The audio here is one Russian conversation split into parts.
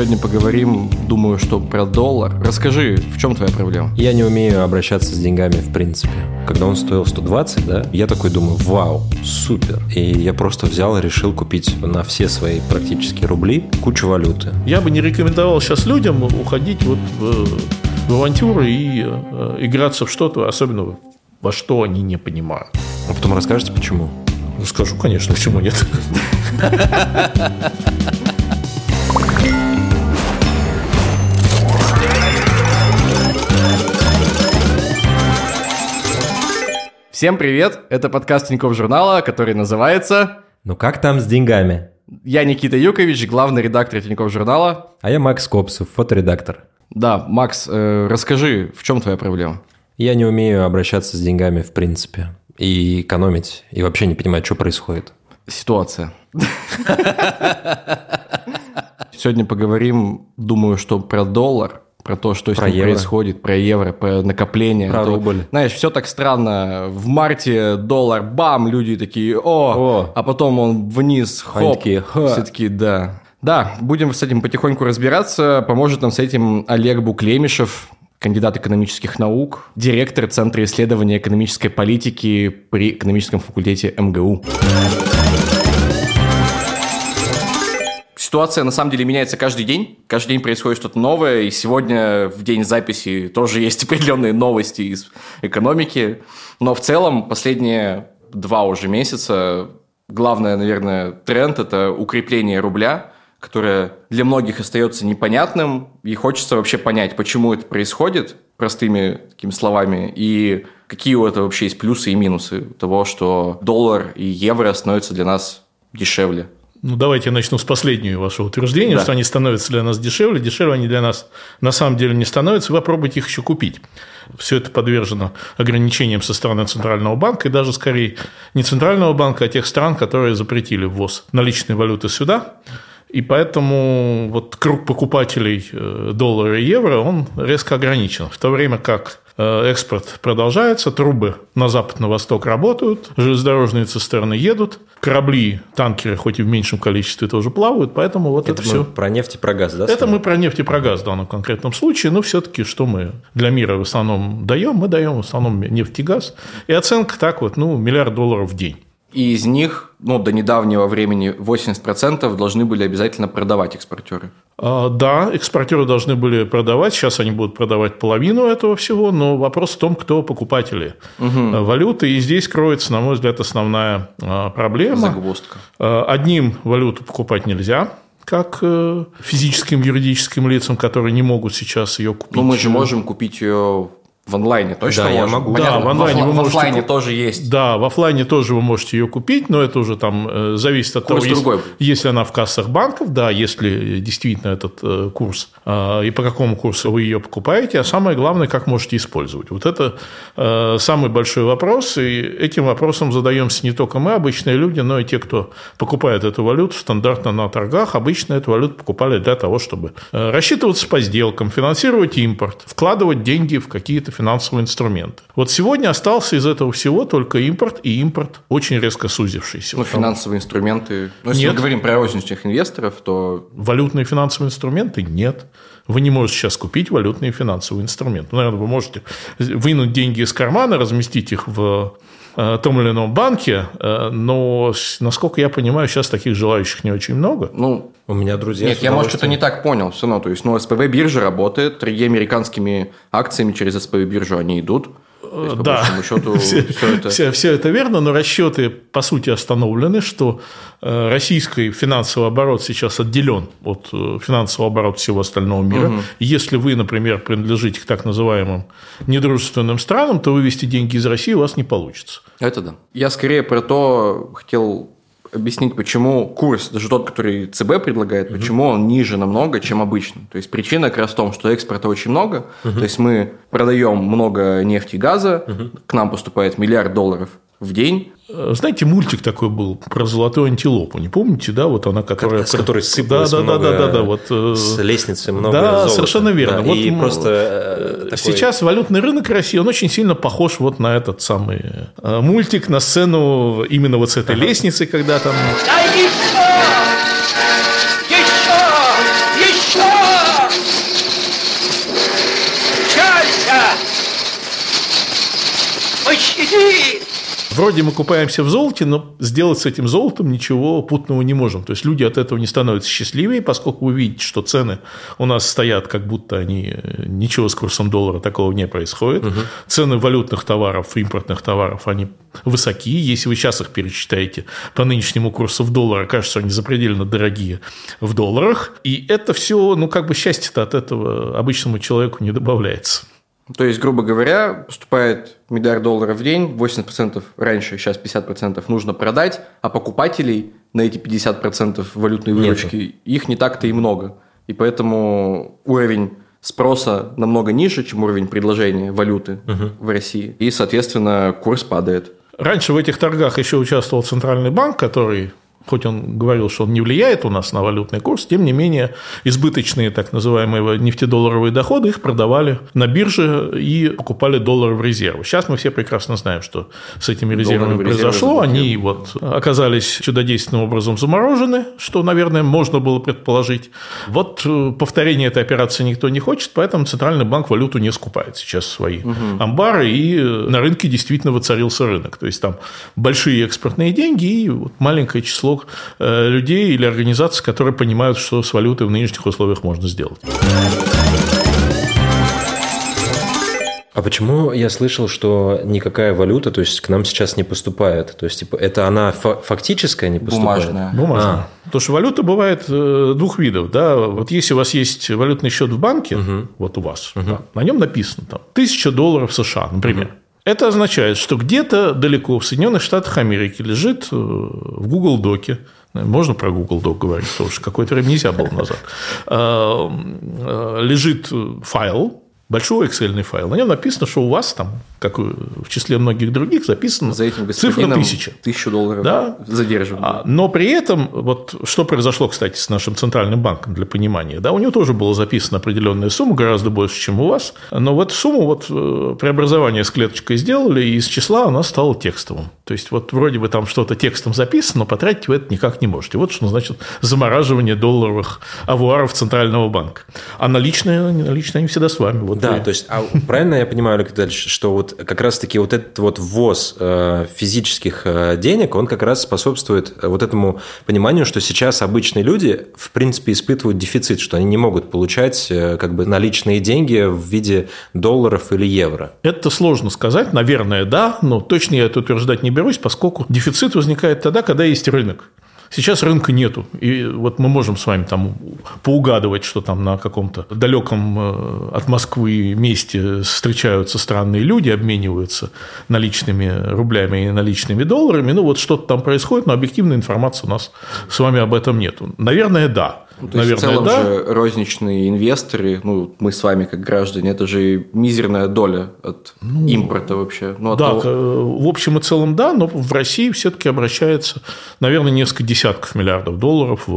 Сегодня поговорим, думаю, что про доллар. Расскажи, в чем твоя проблема? Я не умею обращаться с деньгами в принципе. Когда он стоил 120, да, я такой думаю, вау, супер. И я просто взял и решил купить на все свои практически рубли кучу валюты. Я бы не рекомендовал сейчас людям уходить вот в, в авантюры и э, играться в что-то, особенно во что они не понимают. А потом расскажете, почему? Ну, скажу, конечно, почему нет. Всем привет! Это подкаст Тинькофф журнала, который называется... Ну как там с деньгами? Я Никита Юкович, главный редактор Тинькофф журнала. А я Макс Копсов, фоторедактор. Да, Макс, э, расскажи, в чем твоя проблема? Я не умею обращаться с деньгами в принципе. И экономить, и вообще не понимаю, что происходит. Ситуация. Сегодня поговорим, думаю, что про доллар, про то, что Про с ним евро. происходит, про евро, про накопление. Про То- рубль. Знаешь, все так странно. В марте доллар, бам, люди такие, о, О. а потом он вниз, хоп, такие, ха. все такие, да. Да, будем с этим потихоньку разбираться. Поможет нам с этим Олег Буклемишев, кандидат экономических наук, директор Центра исследования экономической политики при экономическом факультете МГУ. Ситуация на самом деле меняется каждый день. Каждый день происходит что-то новое. И сегодня, в день записи, тоже есть определенные новости из экономики. Но в целом последние два уже месяца главное, наверное, тренд – это укрепление рубля, которое для многих остается непонятным. И хочется вообще понять, почему это происходит простыми такими словами. И какие у этого вообще есть плюсы и минусы того, что доллар и евро становятся для нас дешевле. Ну, давайте я начну с последнего вашего утверждения, Да. что они становятся для нас дешевле. Дешевле они для нас на самом деле не становятся. Вы попробуйте их еще купить. Все это подвержено ограничениям со стороны Центрального банка, и даже скорее не Центрального банка, а тех стран, которые запретили ввоз наличной валюты сюда. И поэтому вот круг покупателей э, доллара и евро, он резко ограничен. В то время как экспорт продолжается, трубы на запад, на восток работают, железнодорожные цистерны едут, корабли, танкеры, хоть и в меньшем количестве, тоже плавают, поэтому вот это, Это мы все. про нефть и про газ, да? Это мы про нефть и про газ в данном конкретном случае, но все-таки что мы для мира в основном даем? Мы даем в основном нефть и газ. И оценка так вот, ну, миллиард долларов в день. И из них, ну, до недавнего времени 80% должны были обязательно продавать экспортеры. А, Да, экспортеры должны были продавать, сейчас они будут продавать половину этого всего, но вопрос в том, кто покупатели э, валюты, и здесь кроется, на мой взгляд, основная а, проблема. Загвоздка. Э, Одним валюту покупать нельзя, как э, физическим, юридическим лицам, которые не могут сейчас ее купить. Ну, мы же можем купить ее в онлайне, точно Да, я можем? могу. Понятно, Да, в онлайне офла- вы в можете офлайне тоже есть. Да, в офлайне тоже вы можете ее купить, но это уже там э, зависит от Курс того, другой если, если она в кассах банков, да, если действительно этот э, курс э, и по какому курсу вы ее покупаете, а самое главное, как можете использовать. Вот это э, самый большой вопрос, и этим вопросом задаемся не только мы, обычные люди, но и те, кто покупает эту валюту стандартно на торгах. Обычно эту валюту покупали для того, чтобы э, рассчитываться по сделкам, финансировать импорт, вкладывать деньги в какие-то финансовые инструменты. Вот сегодня остался из этого всего только импорт, и импорт очень резко сузившийся. Ну, финансовые инструменты. Ну, если Нет. мы говорим про розничных инвесторов, то Валютные финансовые инструменты нет. Вы не можете сейчас купить валютные финансовые инструменты. Ну, наверное, вы можете вынуть деньги из кармана, разместить их в том или ином банке, э, но, насколько я понимаю, сейчас таких желающих не очень много. ну, У меня друзья... нет, я, может, что-то не так понял. Все равно, то есть, ну, СПБ биржа работает, торги американскими акциями через СПБ биржу они идут. То есть, Да, счету, все, все это... все- все это верно, но расчеты, по сути, остановлены, что э, российский финансовый оборот сейчас отделен от э, финансового оборота всего остального мира. Если вы, например, принадлежите к так называемым недружественным странам, то вывести деньги из России у вас не получится. Это да. Я скорее про то хотел объяснить, почему курс, даже тот, который ЦБ предлагает, почему он ниже намного, чем обычно. То есть причина как раз в том, что экспорта очень много. То есть мы продаем много нефти и газа, к нам поступает миллиард долларов в день. Э, Знаете, мультик такой был про золотую антилопу, не помните, да? Вот она, которая... С которой да, сыпалось да, да, много... да, да, да, вот. э, С лестницы много Да, золота. совершенно верно. Да, Вот и м, просто... э, такой- Сейчас валютный рынок России, он очень сильно похож вот на этот самый мультик, на сцену именно вот с этой лестницы, когда там... Да вроде мы купаемся в золоте, но сделать с этим золотом ничего путного не можем. То есть люди от этого не становятся счастливее, поскольку вы видите, что цены у нас стоят, как будто они ничего с курсом доллара такого не происходит. Угу. Цены валютных товаров, импортных товаров, они высоки. Если вы сейчас их перечитаете по нынешнему курсу в доллар, кажется, они запредельно дорогие в долларах. И это все, ну, как бы счастье-то от этого обычному человеку не добавляется. То есть, грубо говоря, поступает миллиард долларов в день, 80% раньше, сейчас 50% нужно продать, а покупателей на эти 50% валютной выручки, Нету. их не так-то и много. И поэтому уровень спроса намного ниже, чем уровень предложения валюты угу. в России. И, соответственно, курс падает. Раньше в этих торгах еще участвовал Центральный банк, который хоть он говорил, что он не влияет у нас на валютный курс, тем не менее избыточные так называемые нефтедолларовые доходы их продавали на бирже и покупали доллары в резервы. Сейчас мы все прекрасно знаем, что с этими резервами Доллары произошло. Они вот оказались чудодейственным образом заморожены, что, наверное, можно было предположить. Вот э, повторение этой операции никто не хочет, поэтому Центральный банк валюту не скупает сейчас свои угу. амбары, и э, на рынке действительно воцарился рынок. То есть там большие экспортные деньги и вот маленькое число число э, людей или организаций, которые понимают, что с валютой в нынешних условиях можно сделать. А почему я слышал, что никакая валюта, то есть к нам сейчас не поступает? То есть, типа, это она фактическая не поступает? Бумажная. Бумажная. А. Потому что валюта бывает э, двух видов. Да? Вот если у вас есть валютный счет в банке, угу. вот у вас, угу. да, на нем написано там, тысяча долларов США, например. Угу. Это означает, что где-то далеко в Соединенных Штатах Америки лежит э, в Google Доке, можно про Google Doc говорить, потому что какое-то время нельзя было назад, э, э, лежит файл, большой Excel файл. На нем написано, что у вас там, как в числе многих других, записано За этим цифра тысяча. Тысячу долларов да? задерживаем. А, но при этом, вот что произошло, кстати, с нашим центральным банком для понимания, да, у него тоже была записана определенная сумма, гораздо больше, чем у вас, но в эту сумму вот э, преобразование с клеточкой сделали, и из числа она стала текстовым. То есть, вот вроде бы там что-то текстом записано, но потратить вы это никак не можете. Вот что значит замораживание долларовых авуаров Центрального банка. А наличные, наличные они всегда с вами. Вот да, то есть, а правильно я понимаю, Олег Витальевич, что вот как раз-таки вот этот вот ввоз э, физических э, денег, он как раз способствует вот этому пониманию, что сейчас обычные люди, в принципе, испытывают дефицит, что они не могут получать э, как бы наличные деньги в виде долларов или евро. Это сложно сказать, наверное, да, но точно я это утверждать не берусь, поскольку дефицит возникает тогда, когда есть рынок. Сейчас рынка нету. И вот мы можем с вами там поугадывать, что там на каком-то далеком э, от Москвы месте встречаются странные люди, обмениваются наличными рублями и наличными долларами. Ну, вот что-то там происходит, но объективной информации у нас с вами об этом нету. Наверное, да. Ну, то Наверное, есть в целом да. же розничные инвесторы, ну, мы с вами как граждане, это же мизерная доля от ну, импорта вообще. Ну, да, того... в общем и целом да, но в России все-таки обращается, наверное, несколько десятков миллиардов долларов в,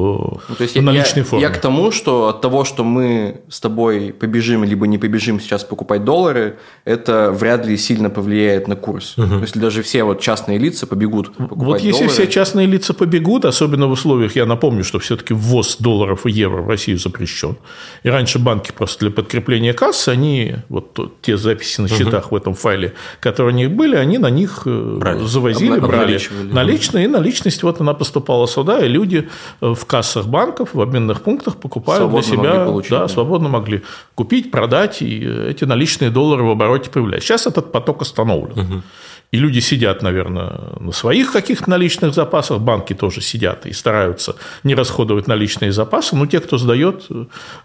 ну, то есть в наличной я, форме. Я к тому, что от того, что мы с тобой побежим либо не побежим сейчас покупать доллары, это вряд ли сильно повлияет на курс. Угу. Если даже все вот частные лица побегут покупать Вот если доллары... все частные лица побегут, особенно в условиях, я напомню, что все-таки ввоз долларов долларов и евро в Россию запрещен. И раньше банки просто для подкрепления кассы, они, вот те записи на счетах угу. в этом файле, которые у них были, они на них э, брали. завозили, Об, брали наличные, и наличность вот она поступала сюда, и люди э, в кассах банков, в обменных пунктах покупали свободно для себя, получить, да, да, свободно могли купить, продать, и эти наличные доллары в обороте появлялись. Сейчас этот поток остановлен. Угу. И люди сидят, наверное, на своих каких-то наличных запасах, банки тоже сидят и стараются не расходовать наличные запасы, но те, кто сдает,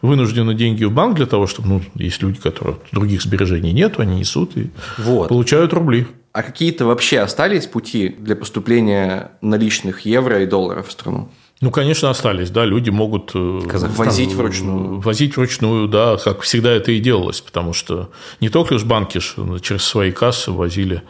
вынуждены деньги в банк для того, чтобы, ну, есть люди, которые других сбережений нет, они несут и вот. получают рубли. А какие-то вообще остались пути для поступления наличных евро и долларов в страну? Ну, конечно, остались, да, люди могут э, Казахстан. возить вручную. Возить вручную, да, как всегда это и делалось, потому что не только лишь банки через свои кассы возили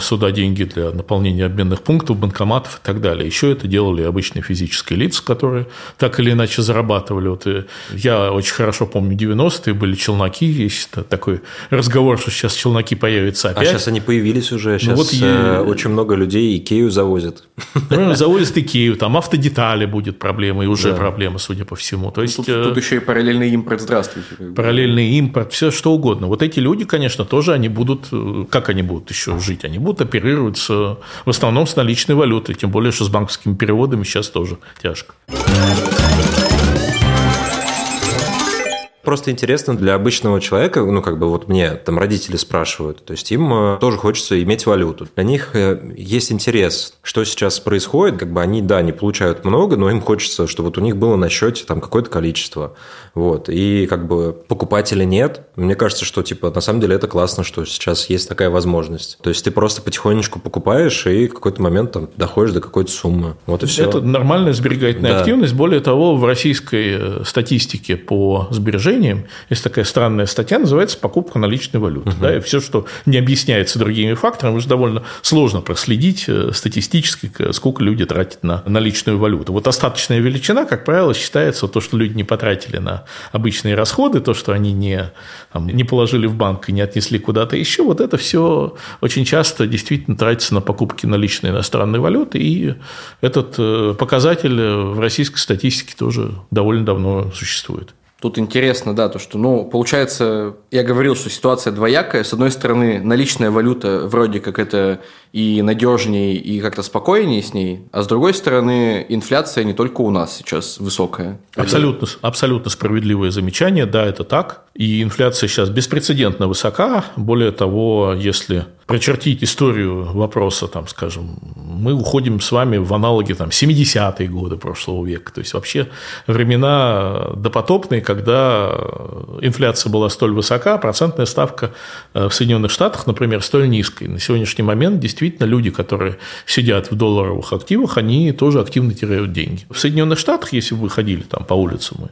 сюда деньги для наполнения обменных пунктов, банкоматов и так далее. Еще это делали обычные физические лица, которые так или иначе зарабатывали. Вот э, я очень хорошо помню 90-е, были челноки, есть такой разговор, что сейчас челноки появятся а опять. А сейчас они появились уже, сейчас ну, вот я... Э, очень много людей Икею завозят. Ну, завозят Икею, там автодетали будет проблема, и уже да. проблема, судя по всему. То ну, есть, тут, тут еще и параллельный импорт, здравствуйте. Параллельный импорт, все что угодно. Вот эти люди, конечно, тоже они будут, как они будут еще жить? Они будут оперировать с, в основном с наличной валютой, тем более, что с банковскими переводами сейчас тоже тяжко. Просто интересно для обычного человека, ну, как бы вот мне там родители спрашивают, то есть им э, тоже хочется иметь валюту. Для них э, есть интерес, что сейчас происходит, как бы они, да, не получают много, но им хочется, чтобы вот у них было на счете там какое-то количество. Вот. И как бы покупателя нет. Мне кажется, что типа на самом деле это классно, что сейчас есть такая возможность. То есть ты просто потихонечку покупаешь и в какой-то момент там доходишь до какой-то суммы. Вот и все. Это нормальная сберегательная да. активность. Более того, в российской э, статистике по сбережению движением. Есть такая странная статья, называется «Покупка наличной валюты». Угу. Да, и все, что не объясняется другими факторами, уже довольно сложно проследить э, статистически, сколько люди тратят на наличную валюту. Вот остаточная величина, как правило, считается то, что люди не потратили на обычные расходы, то, что они не, там, не положили в банк и не отнесли куда-то еще, вот это все очень часто действительно тратится на покупки наличной иностранной валюты, и этот э, показатель в российской статистике тоже довольно давно существует. Тут интересно, да, то, что, ну, получается, я говорил, что ситуация двоякая. С одной стороны, наличная валюта вроде как это и надежнее, и как-то спокойнее с ней, а с другой стороны, инфляция не только у нас сейчас высокая. Абсолютно, абсолютно справедливое замечание, да, это так. И инфляция сейчас беспрецедентно высока. Более того, если прочертить историю вопроса, там, скажем, мы уходим с вами в аналоги там, 70-е годы прошлого века. То есть, вообще времена допотопные, когда инфляция была столь высока, процентная ставка э, в Соединенных Штатах, например, столь низкой. На сегодняшний момент действительно люди, которые сидят в долларовых активах, они тоже активно теряют деньги. В Соединенных Штатах, если бы вы ходили там по улицам,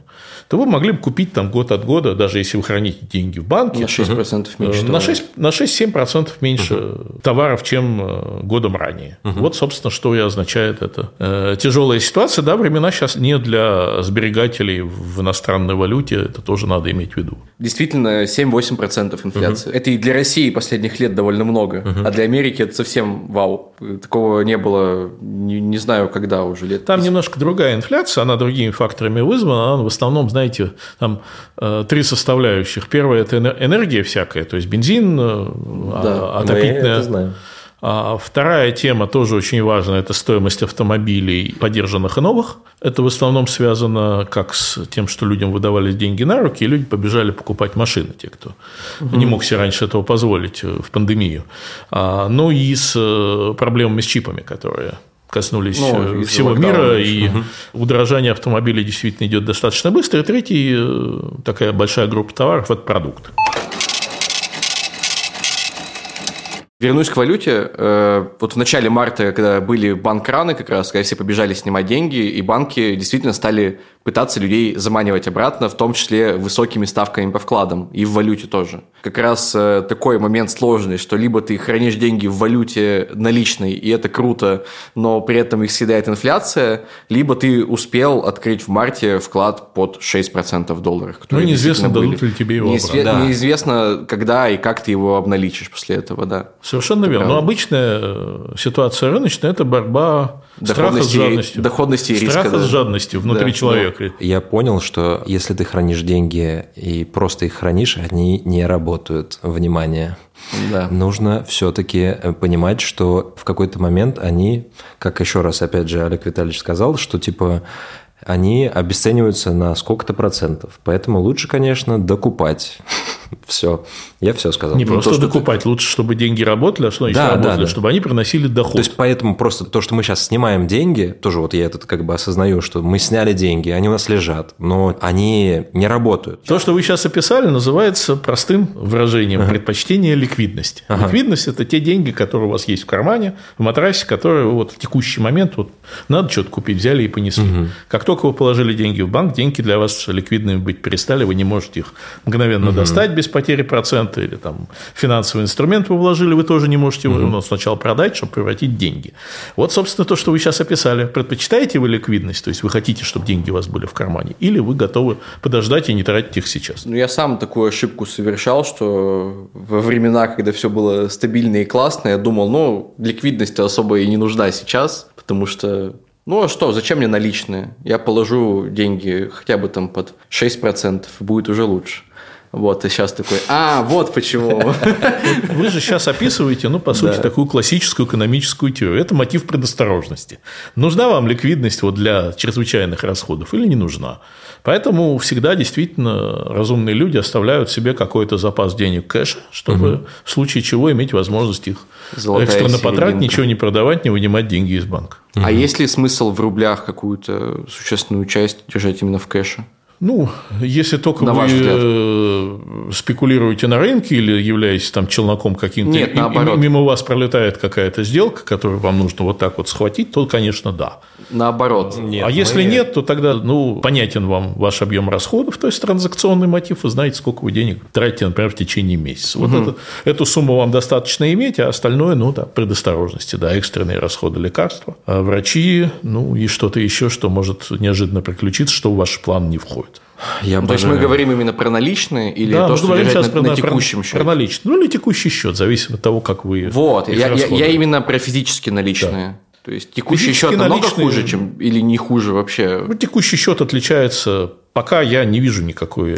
то вы могли бы купить там год от года, даже если вы храните деньги в банке. На 6% меньше. 6%, на 6-7% меньше меньше товаров, чем э, годом ранее. Угу. Вот, собственно, что и означает это. Э, тяжелая ситуация, да, времена сейчас не для сберегателей в иностранной валюте, это тоже надо иметь в виду. Действительно, 7-8% инфляции. Угу. Это и для России последних лет довольно много, угу. а для Америки это совсем вау. Такого не было, не, не знаю, когда уже лет. Там немножко другая инфляция, она другими факторами вызвана, она в основном, знаете, там э, три составляющих. Первое – это энергия всякая, то есть бензин, а, да, отопительная. знаю. А вторая тема тоже очень важная – это стоимость автомобилей, поддержанных и новых. Это в основном связано как с тем, что людям выдавались деньги на руки, и люди побежали покупать машины, те, кто угу. не мог себе раньше этого позволить э, в пандемию. А, ну и с э, проблемами с чипами, которые коснулись ну, э, всего мира, и угу. удорожание автомобилей действительно идет достаточно быстро. И третий, такая большая группа товаров – это продукты. Вернусь к валюте. Э, вот в начале марта, когда были банкраны как раз, когда все побежали снимать деньги, и банки действительно стали пытаться людей заманивать обратно, в том числе высокими ставками по вкладам и в валюте тоже. Как раз э, такой момент сложный, что либо ты хранишь деньги в валюте наличной, и это круто, но при этом их съедает инфляция, либо ты успел открыть в марте вклад под 6% в долларах. Ну, неизвестно, дадут ли тебе его Неизве- да. Неизвестно, когда и как ты его обналичишь после этого, да. Совершенно верно. Но обычная э, ситуация рыночная – это борьба страха с жадностью. Доходности и риска. Страха да. с жадностью внутри да. человека. Я понял, что если ты хранишь деньги и просто их хранишь, они не работают. Внимание. Да. Нужно все-таки э, понимать, что в какой-то момент они, как еще раз, опять же, Олег Витальевич сказал, что типа они обесцениваются на сколько-то процентов. Поэтому лучше, конечно, докупать. Все. Я все сказал. Не ну, просто то, докупать, ты... лучше, чтобы деньги работали, а что да, работали, да, да. чтобы они приносили доход. То есть, поэтому просто то, что мы сейчас снимаем деньги, тоже вот я это как бы осознаю, что мы сняли деньги, они у нас лежат, но они не работают. То, что вы сейчас описали, называется простым выражением ага. предпочтение ликвидности. Ага. Ликвидность – это те деньги, которые у вас есть в кармане, в матрасе, которые вот в текущий момент вот надо что-то купить, взяли и понесли. Угу. Как только вы положили деньги в банк, деньги для вас ликвидными быть перестали, вы не можете их мгновенно угу. достать без потери процента, или там финансовый инструмент вы вложили, вы тоже не можете его угу. сначала продать, чтобы превратить в деньги. Вот, собственно, то, что вы сейчас описали. Предпочитаете вы ликвидность, то есть вы хотите, чтобы деньги у вас были в кармане, или вы готовы подождать и не тратить их сейчас? Ну, я сам такую ошибку совершал, что во времена, когда все было стабильно и классно, я думал, ну, ликвидность особо и не нужна сейчас, потому что ну а что, зачем мне наличные? Я положу деньги хотя бы там под 6%, будет уже лучше. Вот, и сейчас такой, а, вот почему. Вы же сейчас описываете, ну, по сути, Да. такую классическую экономическую теорию. Это мотив предосторожности. Нужна вам ликвидность вот для чрезвычайных расходов или не нужна? Поэтому всегда действительно разумные люди оставляют себе какой-то запас денег кэша, чтобы в случае чего иметь возможность их Золотая экстренно потратить, ничего не продавать, не вынимать деньги из банка. А есть ли смысл в рублях какую-то существенную часть держать именно в кэше? Ну, если только На вы взгляд. э, спекулируете на рынке или являетесь там челноком каким-то, Нет, и- и наоборот. мимо вас пролетает какая-то сделка, которую вам нужно вот так вот схватить, то, конечно, да. Наоборот. Нет, а мы- если нет, то тогда, ну, понятен вам ваш объем расходов, то есть транзакционный мотив, вы знаете, сколько вы денег тратите, например, в течение месяца. Вот это- эту сумму вам достаточно иметь, а остальное, ну, да, предосторожности, да, экстренные расходы лекарства, а врачи, ну, и что-то еще, что может неожиданно приключиться, что в ваш план не входит. Я Ну, то есть мы говорим именно про наличные или Да, то, что сейчас на, про, на про- текущем про счете? наличный. Ну, или текущий счет, зависит от того, как вы Вот, я, я- я именно про физически наличные. То есть текущий Физически счет намного наличные- хуже, чем или не хуже вообще. Ну, текущий счет отличается, пока я не вижу никакой...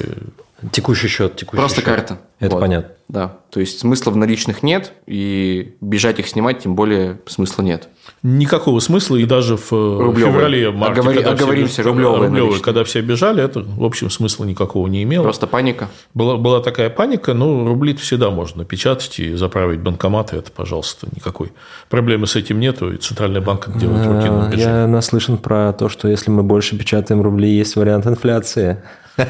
Текущий счет, текущий Просто счет. карта. Это Вот. понятно. Да. То есть смысла в наличных нет, и бежать их снимать тем более смысла нет. Никакого смысла, и даже в э, Рублевые. феврале, марте, Оговори- когда все оговоримся, беж- рублевые наличные. когда все бежали, это, в общем, смысла никакого не имело. Просто паника. Была, была такая паника, ну, рубли всегда можно напечатать и заправить банкоматы, это, пожалуйста, никакой проблемы с этим нету, и Центральный банк это делает в рутинном А. Я наслышан про то, что если мы больше печатаем рубли, есть вариант инфляции.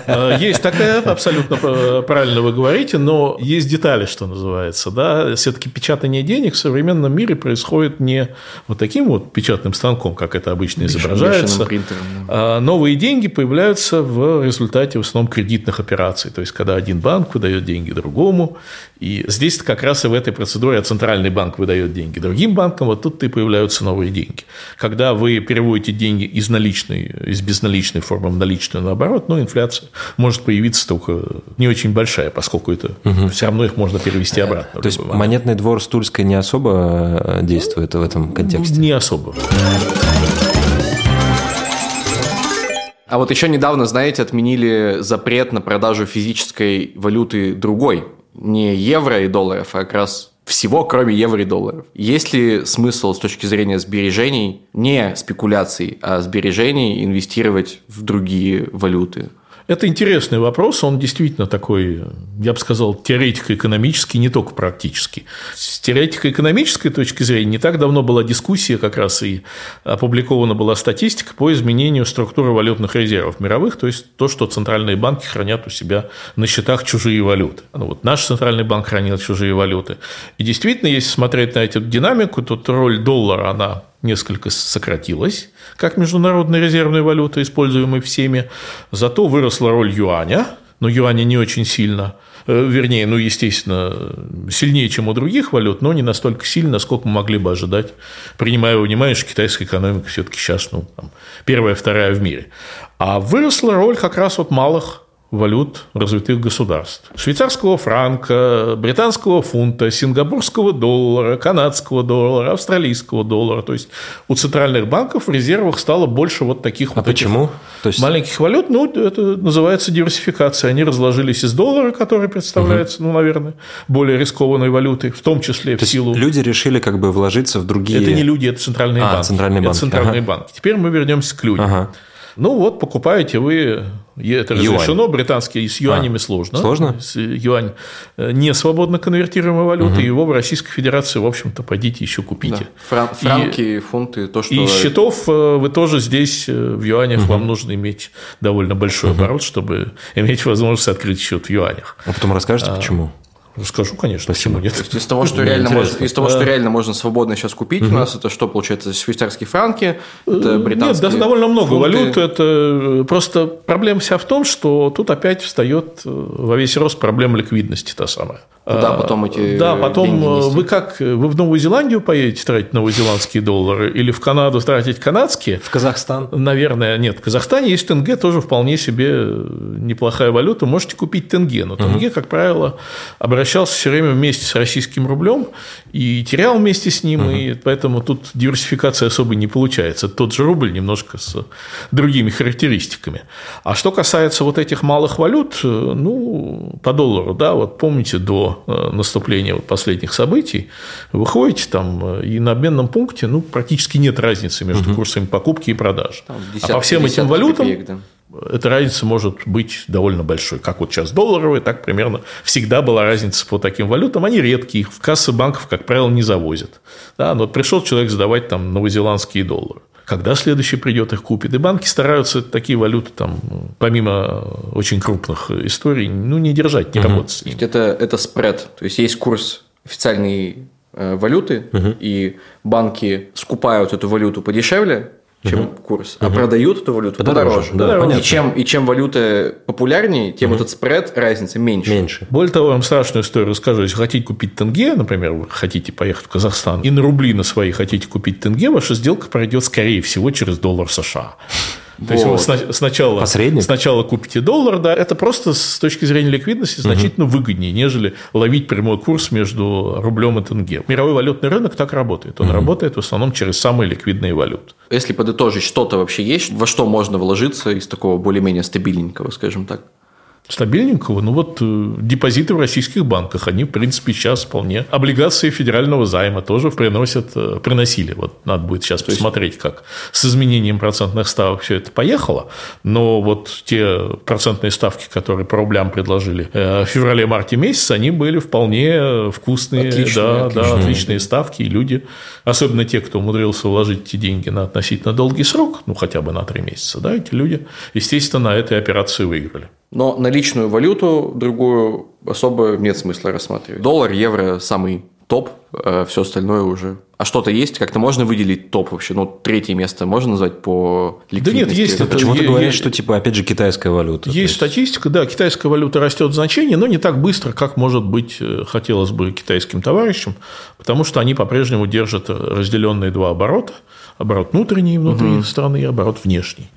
Э, Есть такая, абсолютно п- правильно вы говорите, но есть детали, что называется. Да? Все-таки печатание денег в современном мире происходит не вот таким вот печатным станком, как это обычно изображается. А Новые деньги появляются в результате в основном кредитных операций. То есть, когда один банк выдает деньги другому, и здесь как раз и в этой процедуре центральный банк выдает деньги другим банкам, вот тут и появляются новые деньги. Когда вы переводите деньги из наличной, из безналичной формы в наличную наоборот, ну, инфляция может появиться только не очень большая, поскольку это все равно их можно перевести обратно. То есть момент. монетный двор с Тульской не особо э, действует в этом контексте. Не особо. А вот еще недавно, знаете, отменили запрет на продажу физической валюты другой. Не евро и долларов, а как раз всего, кроме евро и долларов. Есть ли смысл с точки зрения сбережений, не спекуляций, а сбережений инвестировать в другие валюты? Это интересный вопрос, он действительно такой, я бы сказал, теоретико-экономический, не только практический. С теоретико-экономической точки зрения не так давно была дискуссия, как раз и опубликована была статистика по изменению структуры валютных резервов мировых, то есть то, что центральные банки хранят у себя на счетах чужие валюты. Ну, вот наш центральный банк хранил чужие валюты. И действительно, если смотреть на эту динамику, то роль доллара, она несколько сократилась, как международная резервная валюта, используемая всеми. Зато выросла роль юаня, но юаня не очень сильно, э, вернее, ну, естественно, сильнее, чем у других валют, но не настолько сильно, насколько мы могли бы ожидать, принимая во внимание, что китайская экономика все-таки сейчас ну, там, первая, вторая в мире. А выросла роль как раз вот малых валют развитых государств. Швейцарского франка, британского фунта, сингапурского доллара, канадского доллара, австралийского доллара. То есть у центральных банков в резервах стало больше вот таких А вот почему? То есть маленьких валют. Ну, это называется диверсификация. Они разложились из доллара, который представляется, ну, наверное, более рискованной валютой, в том числе в то есть силу... люди решили как бы вложиться в другие... Это не люди, это центральные А, банки. центральные Это банки, центральные ага. банки. Теперь мы вернемся к людям. Ага. Ну вот, покупаете вы, и это Юань. разрешено, британские с юанями сложно. сложно? С- Юань э, не свободно конвертируемая валюта, и его в Российской Федерации, в общем-то, пойдите еще купите. Фран- франки, фунты, то, что... И из счетов э, вы тоже здесь э, в юанях вам нужно иметь довольно большой оборот, чтобы иметь возможность открыть счет в юанях. А потом расскажете, почему? Расскажу, конечно, почему нет. То есть из того, что реально можно, из того, что реально можно свободно сейчас купить, у нас это что получается? Швейцарские франки, это Нет, британские да- довольно много фунты. валют. Это э, просто проблема вся в том, что тут опять встает э, во весь рост проблема ликвидности та самая. Куда А, потом эти Да, потом э, вы как? Вы в Новую Зеландию поедете тратить новозеландские доллары или в Канаду тратить канадские? В Казахстан. Наверное, нет. В Казахстане есть тенге, тоже вполне себе неплохая валюта. Можете купить тенге, но тенге, как правило, вращался все время вместе с российским рублем и терял вместе с ним, угу. и поэтому тут диверсификация особо не получается. Тот же рубль немножко с другими характеристиками. А что касается вот этих малых валют, ну, по доллару, да, вот помните, до э, наступления вот последних событий, вы ходите там, и на обменном пункте, ну, практически нет разницы между угу. курсами покупки и продажи. Там десятки, а по всем этим валютам копеек, да эта разница может быть довольно большой. Как вот сейчас долларовые, так примерно всегда была разница по таким валютам. Они редкие, их в кассы банков, как правило, не завозят. Да, но пришел человек сдавать там новозеландские доллары. Когда следующий придет, их купит. И банки стараются такие валюты, там, помимо очень крупных историй, ну, не держать, не угу. работать с ними. Это, это спред. То есть, есть курс официальной э, валюты, угу. и банки скупают эту валюту подешевле, чем угу. курс, а угу. продают эту валюту подороже. подороже. Да, подороже. И, чем, и чем валюта популярнее, тем угу. этот спред, разница меньше. Меньше. Более того, я вам страшную историю расскажу. Если хотите купить тенге, например, вы хотите поехать в Казахстан, и на рубли на свои хотите купить тенге, ваша сделка пройдет, скорее всего, через доллар США. То вот. есть вы сначала, Посредник? сначала купите доллар, да, это просто с точки зрения ликвидности значительно угу. выгоднее, нежели ловить прямой курс между рублем и тенге. Мировой валютный рынок так работает. Он угу. работает в основном через самые ликвидные валюты. Если подытожить, что-то вообще есть, во что можно вложиться из такого более-менее стабильненького, скажем так? Стабильненького. Ну вот э, депозиты в российских банках, они, в принципе, сейчас вполне. Облигации федерального займа тоже приносят, э, приносили. Вот надо будет сейчас То посмотреть, как с изменением процентных ставок все это поехало. Но вот те процентные ставки, которые по рублям предложили э, в феврале-марте месяце, они были вполне вкусные, отличные, да, отличные. да, отличные ставки. И люди, особенно те, кто умудрился вложить эти деньги на относительно долгий срок, ну хотя бы на три месяца, да, эти люди, естественно, на этой операции выиграли. Но наличную валюту другую особо нет смысла рассматривать. Доллар, евро – самый топ, а все остальное уже. А что-то есть? Как-то можно выделить топ вообще? Ну, третье место можно назвать по ликвидности? Да нет, есть. Это, Почему-то говорят, что, типа, опять же, китайская валюта. Есть, есть статистика, да, китайская валюта растет в значении, но не так быстро, как, может быть, э, хотелось бы китайским товарищам, потому что они по-прежнему держат разделенные два оборота. Оборот внутренний внутри угу. страны и оборот внешний.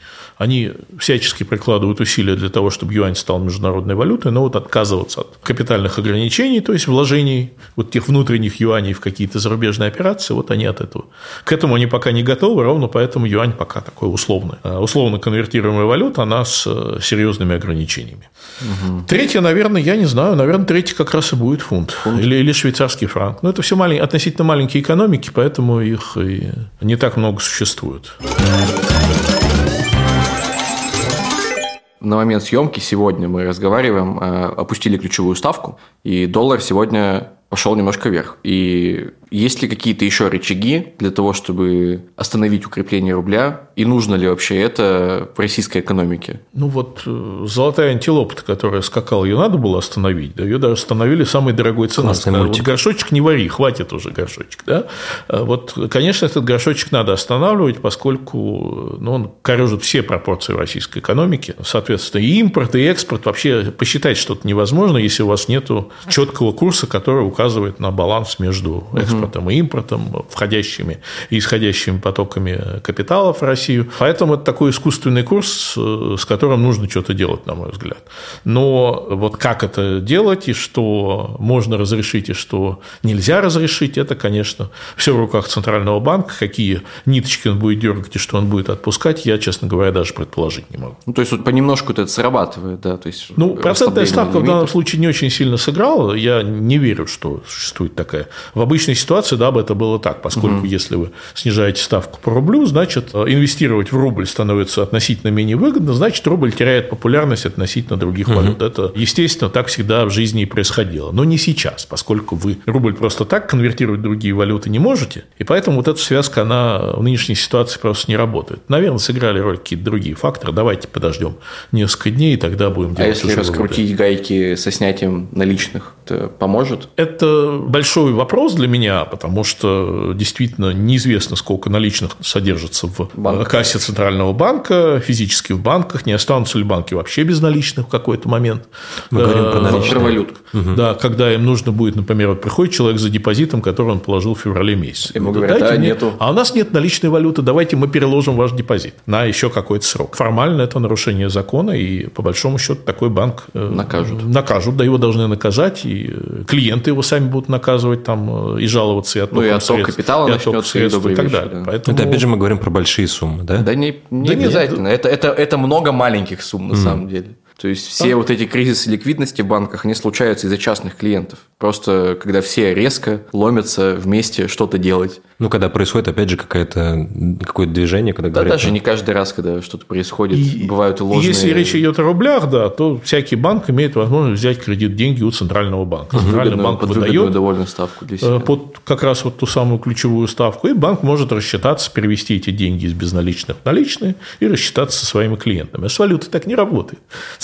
Они всячески прикладывают усилия для того, чтобы юань стал международной валютой, но вот отказываться от капитальных ограничений, то есть вложений вот тех внутренних юаней в какие-то зарубежные операции, вот они от этого. К этому они пока не готовы, ровно поэтому юань пока такой условный. А условно конвертируемая валюта, она с э, серьезными ограничениями. Угу. Третье, наверное, я не знаю, наверное, третье как раз и будет фунт, фунт. Или, или швейцарский франк. Но это все малень... относительно маленькие экономики, поэтому их и не так много существует. На момент съемки сегодня мы разговариваем, э, опустили ключевую ставку, и доллар сегодня пошел немножко вверх. И есть ли какие-то еще рычаги для того, чтобы остановить укрепление рубля? И нужно ли вообще это в российской экономике? Ну вот э, золотая антилопа, которая скакала, ее надо было остановить. Да? Ее даже остановили самой дорогой ценой. Вот горшочек не вари, хватит уже горшочек. Да? А вот, конечно, этот горшочек надо останавливать, поскольку ну, он корежит все пропорции российской экономики. Соответственно, и импорт, и экспорт. Вообще посчитать что-то невозможно, если у вас нет четкого курса, который указывает на баланс между экспортом экспортом и импортом, входящими и исходящими потоками капиталов в Россию. Поэтому это такой искусственный курс, э, с которым нужно что-то делать, на мой взгляд. Но вот как это делать, и что можно разрешить, и что нельзя разрешить, это, конечно, все в руках Центрального банка. Какие ниточки он будет дергать и что он будет отпускать, я, честно говоря, даже предположить не могу. Ну, то есть, вот понемножку это срабатывает, да? То есть, ну, процентная ставка в данном случае не очень сильно сыграла. Я не верю, что существует такая. В обычной ситуации да, бы это было так, поскольку угу. если вы снижаете ставку по рублю, значит, э, инвестировать в рубль становится относительно менее выгодно, значит, рубль теряет популярность относительно других угу. валют. Это, естественно, так всегда в жизни и происходило. Но не сейчас, поскольку вы рубль просто так конвертировать в другие валюты не можете, и поэтому вот эта связка, она в нынешней ситуации просто не работает. Наверное, сыграли роль какие-то другие факторы. Давайте подождем несколько дней, и тогда будем а делать А если раскрутить выборы. гайки со снятием наличных, это поможет? Это Это большой вопрос для меня, потому что действительно неизвестно, сколько наличных содержится в Банк. кассе Центрального банка, физически в банках, не останутся ли банки вообще без наличных в какой-то момент. Мы говорим про наличные. валют. Да, когда им нужно будет, например, вот приходит человек за депозитом, который он положил в феврале месяце. Ему говорят, да, мне, нету. А у нас нет наличной валюты, давайте мы переложим ваш депозит на еще какой-то срок. Формально это нарушение закона, и по большому счету такой банк накажут. Накажут, да, его должны наказать, и клиенты его сами будут наказывать там и жаловаться, и отток, ну, и отток средств, капитала и отток средств и так далее. Да. Поэтому... Это опять же мы говорим про большие суммы, да? Да не, не да обязательно. Нет. Это, это, это много маленьких сумм на mm. самом деле. То есть все вот эти кризисы ликвидности в банках, они случаются из-за частных клиентов. Просто когда все резко ломятся вместе что-то делать. Ну, когда происходит, опять же, какое-то какое-то движение, когда да, говорят... даже не каждый раз, когда что-то происходит, и, бывают ложные... Если речь идет о рублях, да, то всякий банк имеет возможность взять кредит, деньги у Центрального банка. Центральный выгодную, банк под выдает довольную ставку для себя. Под как раз вот ту самую ключевую ставку, и банк может рассчитаться, перевести эти деньги из безналичных в наличные и рассчитаться со своими клиентами. А с валютой так не работает.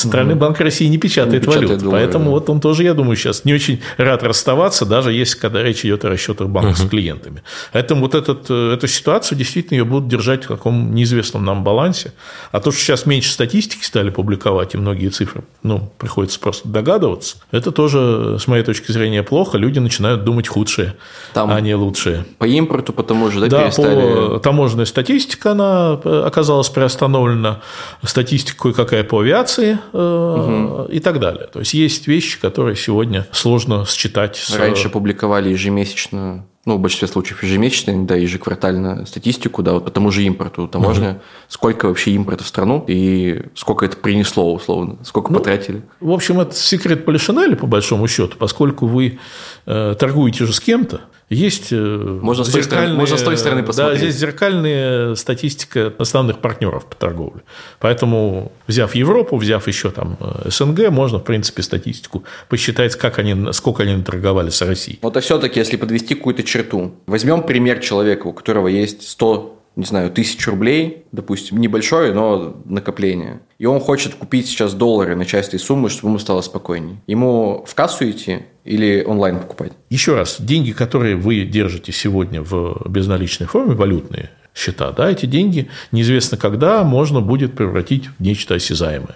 Центральный угу. банк России не печатает, не печатает валюту, доллары, поэтому да. вот он тоже, я думаю, сейчас не очень рад расставаться, даже если когда речь идет о расчетах банка угу. с клиентами. Поэтому вот этот, э, эту ситуацию действительно ее будут держать в каком неизвестном нам балансе. А то, что сейчас меньше статистики стали публиковать, и многие цифры, ну, приходится просто догадываться, это тоже, с моей точки зрения, плохо. Люди начинают думать худшее, Там а не лучшее. По импорту, потому что, да, да перестали... по таможенной статистике она э, оказалась приостановлена, статистика кое-какая по авиации угу. и так далее. То есть, есть вещи, которые сегодня сложно считать. С... Раньше публиковали ежемесячно ну, в большинстве случаев ежемесячно, да, ежеквартально статистику, да, вот по тому же импорту таможня, угу. сколько вообще импорта в страну и сколько это принесло, условно, сколько ну, потратили. В общем, это секрет Полишинеля, по большому счету, поскольку вы э, торгуете же с кем-то, есть э, можно с, той стороны, можно с той стороны посмотреть. Да, здесь зеркальная статистика основных партнеров по торговле. Поэтому, взяв Европу, взяв еще там э, СНГ, можно, в принципе, статистику посчитать, как они, сколько они торговали с Россией. Вот а все-таки, если подвести какую-то черту, возьмем пример человека, у которого есть 100 не знаю, тысяч рублей, допустим, небольшое, но накопление. И он хочет купить сейчас доллары на часть этой суммы, чтобы ему стало спокойнее. Ему в кассу идти или онлайн покупать? Еще раз, деньги, которые вы держите сегодня в безналичной форме, валютные счета, да, эти деньги неизвестно когда можно будет превратить в нечто осязаемое.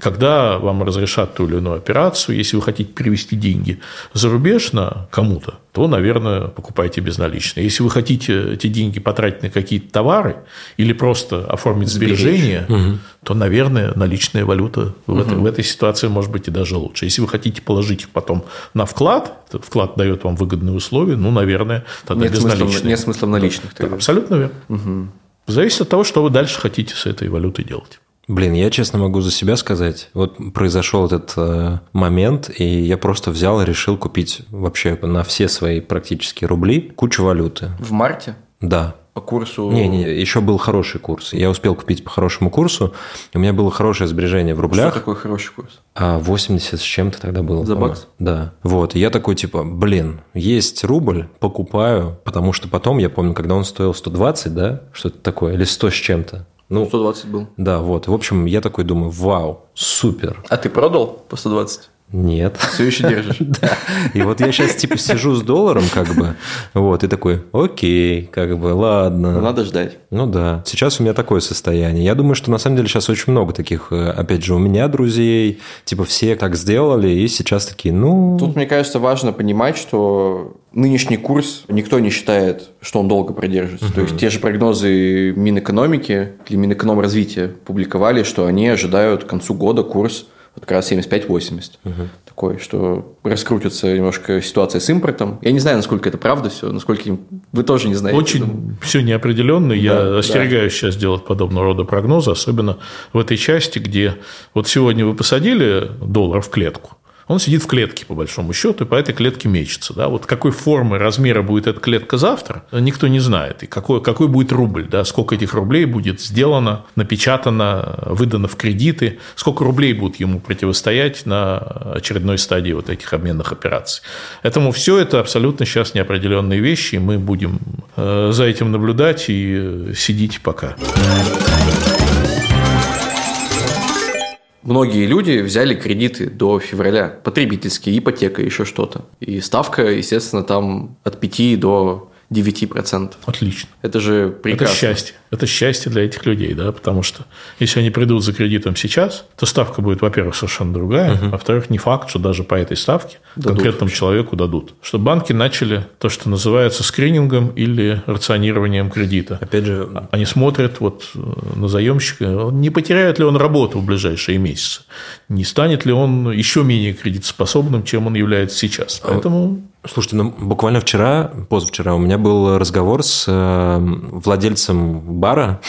Когда вам разрешат ту или иную операцию, если вы хотите перевести деньги за рубеж на кому-то, то, наверное, покупайте безналичные. Если вы хотите эти деньги потратить на какие-то товары или просто оформить сбережения, угу. то, наверное, наличная валюта в, угу. этой, в этой ситуации может быть и даже лучше. Если вы хотите положить их потом на вклад, вклад дает вам выгодные условия, ну, наверное, тогда нет безналичные. Смысла, нет смысла в наличных. Да, абсолютно верно. Угу. Зависит от того, что вы дальше хотите с этой валютой делать. Блин, я честно могу за себя сказать. Вот произошел этот э, момент, и я просто взял и решил купить вообще на все свои практически рубли кучу валюты. В марте? Да. По курсу? Не, не, еще был хороший курс. Я успел купить по хорошему курсу. У меня было хорошее сбережение в рублях. Что такое хороший курс? А 80 с чем-то тогда было. За бакс? Да. Вот. И я такой, типа, блин, есть рубль, покупаю, потому что потом, я помню, когда он стоил 120, да, что-то такое, или 100 с чем-то, ну, 120 был. Да, вот. В общем, я такой думаю, вау, супер. А ты продал по 120? Нет. Все еще держишь. да. И вот я сейчас типа сижу с долларом, как бы, вот, и такой, окей, как бы, ладно. Ну, надо ждать. Ну да. Сейчас у меня такое состояние. Я думаю, что на самом деле сейчас очень много таких, э, опять же, у меня друзей, типа все так сделали, и сейчас такие, ну... Тут, мне кажется, важно понимать, что нынешний курс никто не считает, что он долго продержится. Угу. То есть те же прогнозы Минэкономики или Минэкономразвития публиковали, что они ожидают к концу года курс вот как раз 75-80. Угу. Такой, что раскрутится немножко ситуация с импортом. Я не знаю, насколько это правда все, насколько вы тоже не знаете. Очень все неопределенно. Да, Я остерегаюсь да. сейчас делать подобного рода прогнозы, особенно в этой части, где вот сегодня вы посадили доллар в клетку, он сидит в клетке, по большому счету, и по этой клетке мечется. Да? Вот какой формы, размера будет эта клетка завтра, никто не знает. И какой, какой будет рубль, да? сколько этих рублей будет сделано, напечатано, выдано в кредиты, сколько рублей будут ему противостоять на очередной стадии вот этих обменных операций. Поэтому все это абсолютно сейчас неопределенные вещи, и мы будем э, за этим наблюдать и сидеть пока. Многие люди взяли кредиты до февраля, потребительские, ипотека, еще что-то. И ставка, естественно, там от 5 до 9%. Отлично. Это же прекрасно. Это счастье. Это счастье для этих людей, да, потому что если они придут за кредитом сейчас, то ставка будет, во-первых, совершенно другая, а во-вторых, не факт, что даже по этой ставке дадут. конкретному человеку дадут. Что банки начали то, что называется скринингом или рационированием кредита. Опять же, они смотрят вот э, на заемщика, не потеряет ли он работу в ближайшие месяцы, не станет ли он еще менее кредитоспособным, чем он является сейчас. А Поэтому Слушайте, ну буквально вчера, позавчера у меня был разговор с э, владельцем бара,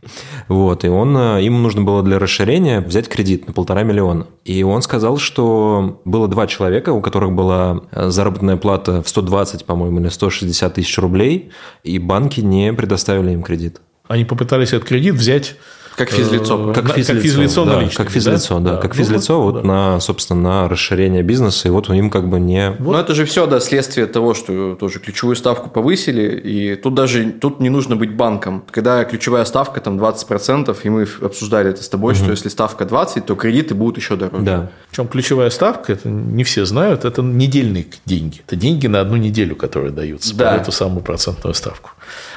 вот, и он, э, ему нужно было для расширения взять кредит на полтора миллиона. И он сказал, что было два человека, у которых была э, заработная плата в 120, по-моему, или 160 тысяч рублей, и банки не предоставили им кредит. Они попытались этот кредит взять как физлицо. Э, как физлицо, как физлицо да, наличными, Как физлицо, да. да. Как ну, физлицо вот, вот да. на, собственно, на расширение бизнеса, и вот им как бы не... Вот. Но это же все, да, следствие того, что тоже ключевую ставку повысили, и тут даже, тут не нужно быть банком. Когда ключевая ставка там 20%, и мы обсуждали это с тобой, угу. что если ставка 20, то кредиты будут еще дороже. Да. Причем ключевая ставка, это не все знают, это недельные деньги. Это деньги на одну неделю, которые даются да. по эту самую процентную ставку.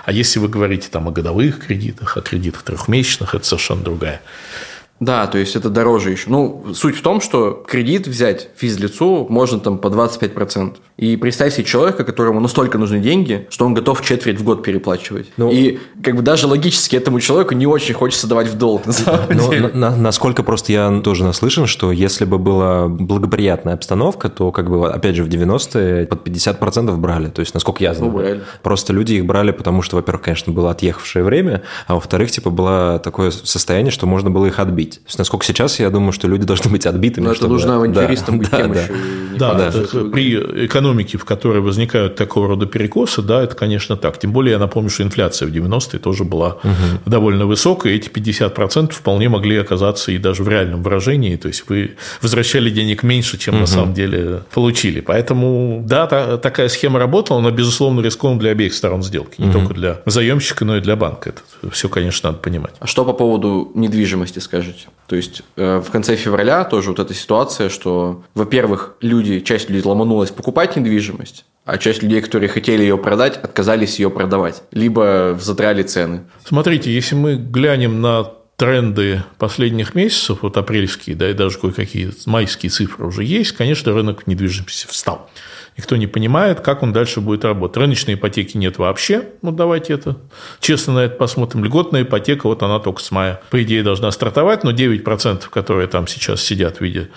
А если вы говорите там о годовых кредитах, о кредитах трехмесячных, это совершенно другая да, то есть это дороже еще. Ну, суть в том, что кредит взять физлицу можно там по 25%. И представь себе человека, которому настолько нужны деньги, что он готов четверть в год переплачивать. Ну, и как бы даже логически этому человеку не очень хочется давать в долг, на самом ну, деле. На, на, насколько просто я тоже наслышан, что если бы была благоприятная обстановка, то как бы, опять же, в 90-е под 50% брали. То есть, насколько я знаю. Ну, брали. Просто люди их брали, потому что, во-первых, конечно, было отъехавшее время, а во-вторых, типа, было такое состояние, что можно было их отбить. То есть, насколько сейчас, я думаю, что люди должны быть отбитыми. Но чтобы... это нужно авантюристам да, быть да, тем да. еще. Да, да, да. при экономике, в которой возникают такого рода перекосы, да, это, конечно, так. Тем более, я напомню, что инфляция в 90-е тоже была угу. довольно высокая. Эти 50% вполне могли оказаться и даже в реальном выражении. То есть, вы возвращали денег меньше, чем угу. на самом деле получили. Поэтому, да, та, такая схема работала, но, безусловно, рискованно для обеих сторон сделки. Не угу. только для заемщика, но и для банка. Это все, конечно, надо понимать. А что по поводу недвижимости скажете? То есть э, в конце февраля тоже вот эта ситуация, что, во-первых, люди, часть людей ломанулась покупать недвижимость, а часть людей, которые хотели ее продать, отказались ее продавать, либо задрали цены. Смотрите, если мы глянем на тренды последних месяцев, вот апрельские, да, и даже кое-какие майские цифры уже есть, конечно, рынок недвижимости встал. Никто не понимает, как он дальше будет работать. Рыночной ипотеки нет вообще. Ну, давайте это честно на это посмотрим. Льготная ипотека, вот она только с мая, по идее, должна стартовать, но 9%, которые там сейчас сидят в виде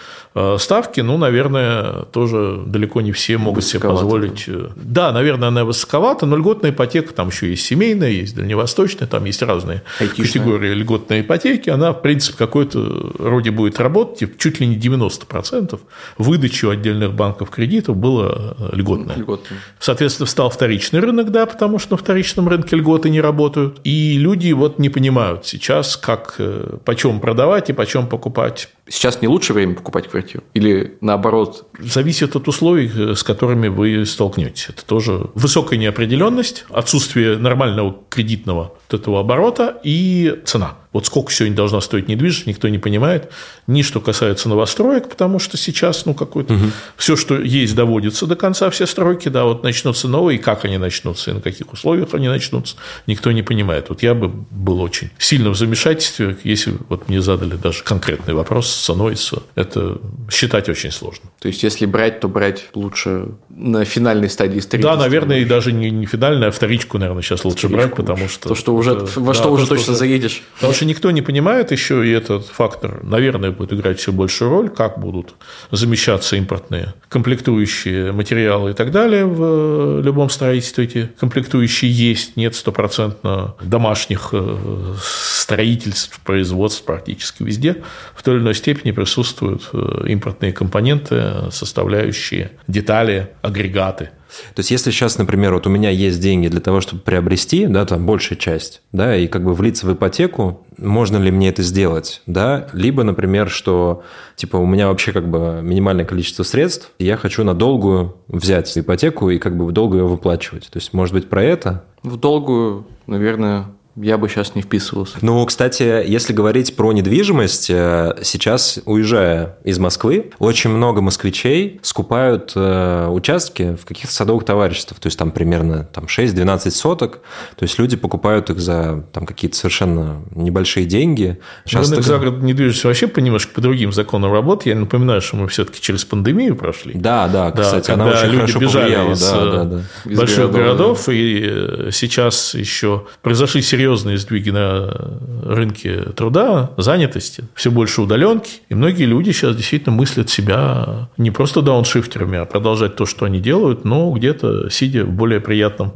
ставки, ну, наверное, тоже далеко не все могут себе позволить. Э, да, наверное, она высоковата, но льготная ипотека, там еще есть семейная, есть дальневосточная, там есть разные Айтишная. категории льготной ипотеки. Она, в принципе, какой-то роде будет работать, чуть ли не 90% выдачи у отдельных банков кредитов было льготная. Льготная. Соответственно, встал вторичный рынок, да, потому что на вторичном рынке льготы не работают. И люди вот не понимают сейчас, как, э, почем продавать и почем покупать. Сейчас не лучшее время покупать квартиру? Или наоборот? Зависит от условий, э, с которыми вы столкнетесь. Это тоже высокая неопределенность, отсутствие нормального кредитного вот этого оборота и цена. Вот сколько сегодня должна стоить недвижимость, никто не понимает. Ни что касается новостроек, потому что сейчас, ну, какой-то... Угу. Все, что есть, доводится до конца, все стройки, да, вот начнутся новые, и как они начнутся, и на каких условиях они начнутся, никто не понимает. Вот я бы был очень сильно в замешательстве, если вот мне задали даже конкретный вопрос с ценой, это считать очень сложно. То есть, если брать, то брать лучше на финальной стадии строительства? Да, наверное, и даже не, не финальная, а вторичку, наверное, сейчас лучше вторичку. брать, потому что... То, что уже, во что да, уже то, точно что, заедешь. Потому что никто не понимает еще, и этот фактор, наверное, будет играть все большую роль, как будут замещаться импортные комплектующие материалы и так далее в любом строительстве. Эти комплектующие есть, нет стопроцентно домашних э, строительств, производств практически везде. В той или иной степени присутствуют э, импортные компоненты, составляющие детали, агрегаты. То есть, если сейчас, например, вот у меня есть деньги для того, чтобы приобрести, да, там большая часть, да, и как бы влиться в ипотеку, можно ли мне это сделать, да, либо, например, что, типа, у меня вообще как бы минимальное количество средств, и я хочу на долгую взять ипотеку и как бы в долгую ее выплачивать. То есть, может быть, про это? В долгую, наверное, я бы сейчас не вписывался. Ну, кстати, если говорить про недвижимость, э, сейчас, уезжая из Москвы, очень много москвичей скупают э, участки в каких-то садовых товариществах, то есть там примерно там, 6-12 соток, то есть люди покупают их за там, какие-то совершенно небольшие деньги. Сейчас Рынок так... загородной недвижимости вообще по немножко по другим законам работает. Я напоминаю, что мы все-таки через пандемию прошли. Да, да, кстати, да, она очень люди хорошо бежали повлияла. Из, да, да, да. из больших городов, городов, и сейчас еще произошли серьезные серьезные сдвиги на рынке труда, занятости, все больше удаленки, и многие люди сейчас действительно мыслят себя не просто дауншифтерами, а продолжать то, что они делают, но где-то сидя в более приятном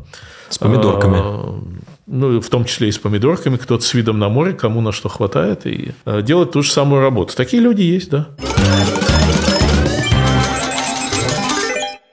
с помидорками. А, ну, в том числе и с помидорками, кто-то с видом на море, кому на что хватает, и а, делать ту же самую работу. Такие люди есть, да.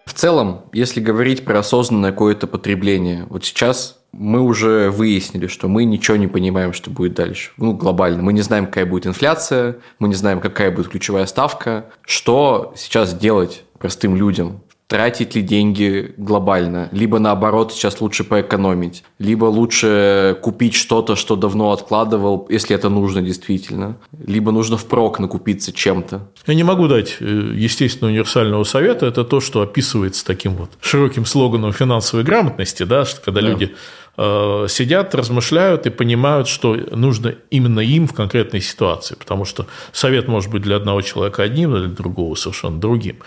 В целом, если говорить про осознанное какое-то потребление, вот сейчас мы уже выяснили, что мы ничего не понимаем, что будет дальше. Ну, глобально. Мы не знаем, какая будет инфляция, мы не знаем, какая будет ключевая ставка. Что сейчас делать простым людям? тратить ли деньги глобально, либо наоборот сейчас лучше поэкономить, либо лучше купить что-то, что давно откладывал, если это нужно действительно, либо нужно впрок накупиться чем-то. Я не могу дать, э, естественно, универсального совета. Это то, что описывается таким вот широким слоганом финансовой грамотности, да, что когда да. люди сидят, размышляют и понимают, что нужно именно им в конкретной ситуации, потому что совет может быть для одного человека одним, а для другого совершенно другим.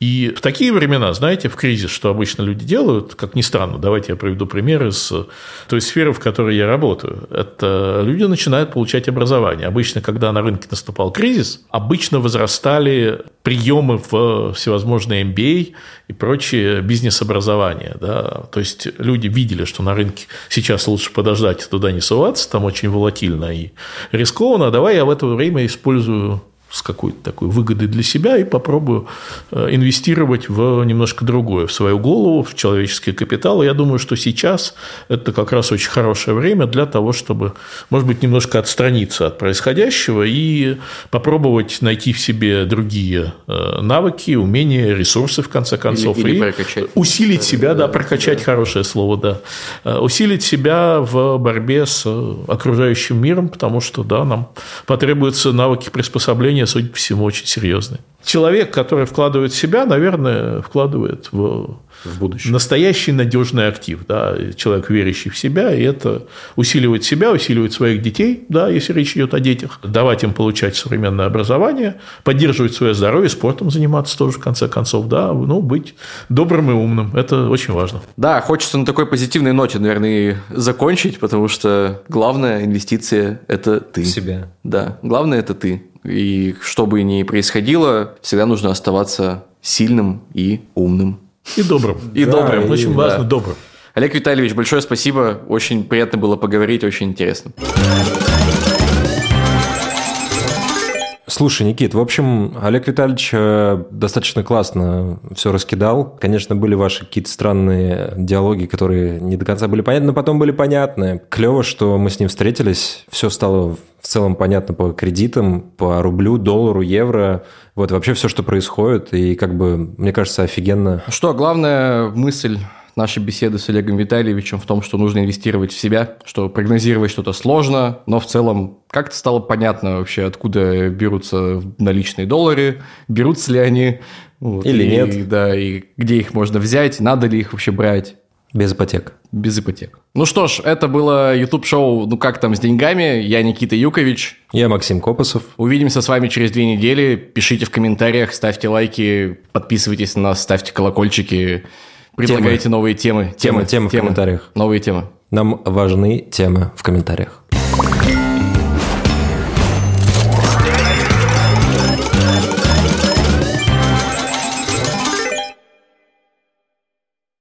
И в такие времена, знаете, в кризис, что обычно люди делают, как ни странно, давайте я приведу пример из той сферы, в которой я работаю. Это люди начинают получать образование. Обычно, когда на рынке наступал кризис, обычно возрастали приемы в всевозможные MBA и прочие бизнес-образования. Да? То есть люди видели, что на рынке сейчас лучше подождать туда не суваться, там очень волатильно и рискованно, а давай я в это время использую с какой-то такой выгодой для себя и попробую э, инвестировать в немножко другое, в свою голову, в человеческий капитал. И я думаю, что сейчас это как раз очень хорошее время для того, чтобы, может быть, немножко отстраниться от происходящего и попробовать найти в себе другие э, навыки, умения, ресурсы, в конце концов. Или, или и прокачать. усилить себя, да, прокачать да. хорошее слово, да. Э, усилить себя в борьбе с окружающим миром, потому что, да, нам потребуются навыки приспособления отношения, судя по всему, очень серьезные. Человек, который вкладывает в себя, наверное, вкладывает в, в будущее. настоящий надежный актив. Да? Человек, верящий в себя, и это усиливает себя, усиливает своих детей, да, если речь идет о детях, давать им получать современное образование, поддерживать свое здоровье, спортом заниматься тоже, в конце концов, да, ну, быть добрым и умным. Это очень важно. Да, хочется на такой позитивной ноте, наверное, и закончить, потому что главная инвестиция – это ты. В себя. Да, главное – это ты. И что бы ни происходило, всегда нужно оставаться сильным и умным. И добрым. И да, добрым. Очень и, важно, да. добрым. Олег Витальевич, большое спасибо. Очень приятно было поговорить, очень интересно. Слушай, Никит, в общем, Олег Витальевич э, достаточно классно все раскидал. Конечно, были ваши какие-то странные диалоги, которые не до конца были понятны, но потом были понятны. Клево, что мы с ним встретились. Все стало в целом понятно по кредитам, по рублю, доллару, евро. Вот вообще все, что происходит. И как бы, мне кажется, офигенно. Что, главная мысль нашей беседы с Олегом Витальевичем в том, что нужно инвестировать в себя, что прогнозировать что-то сложно, но в целом как-то стало понятно вообще, откуда берутся наличные доллары, берутся ли они. Вот, Или и, нет. Да, и где их можно взять, надо ли их вообще брать. Без ипотек. Без ипотек. Ну что ж, это было YouTube-шоу «Ну как там с деньгами?». Я Никита Юкович. Я Максим Копосов. Увидимся с вами через две недели. Пишите в комментариях, ставьте лайки, подписывайтесь на нас, ставьте колокольчики. Предлагайте темы. новые темы. Темы, темы, темы в комментариях. Новые темы. Нам важны темы в комментариях.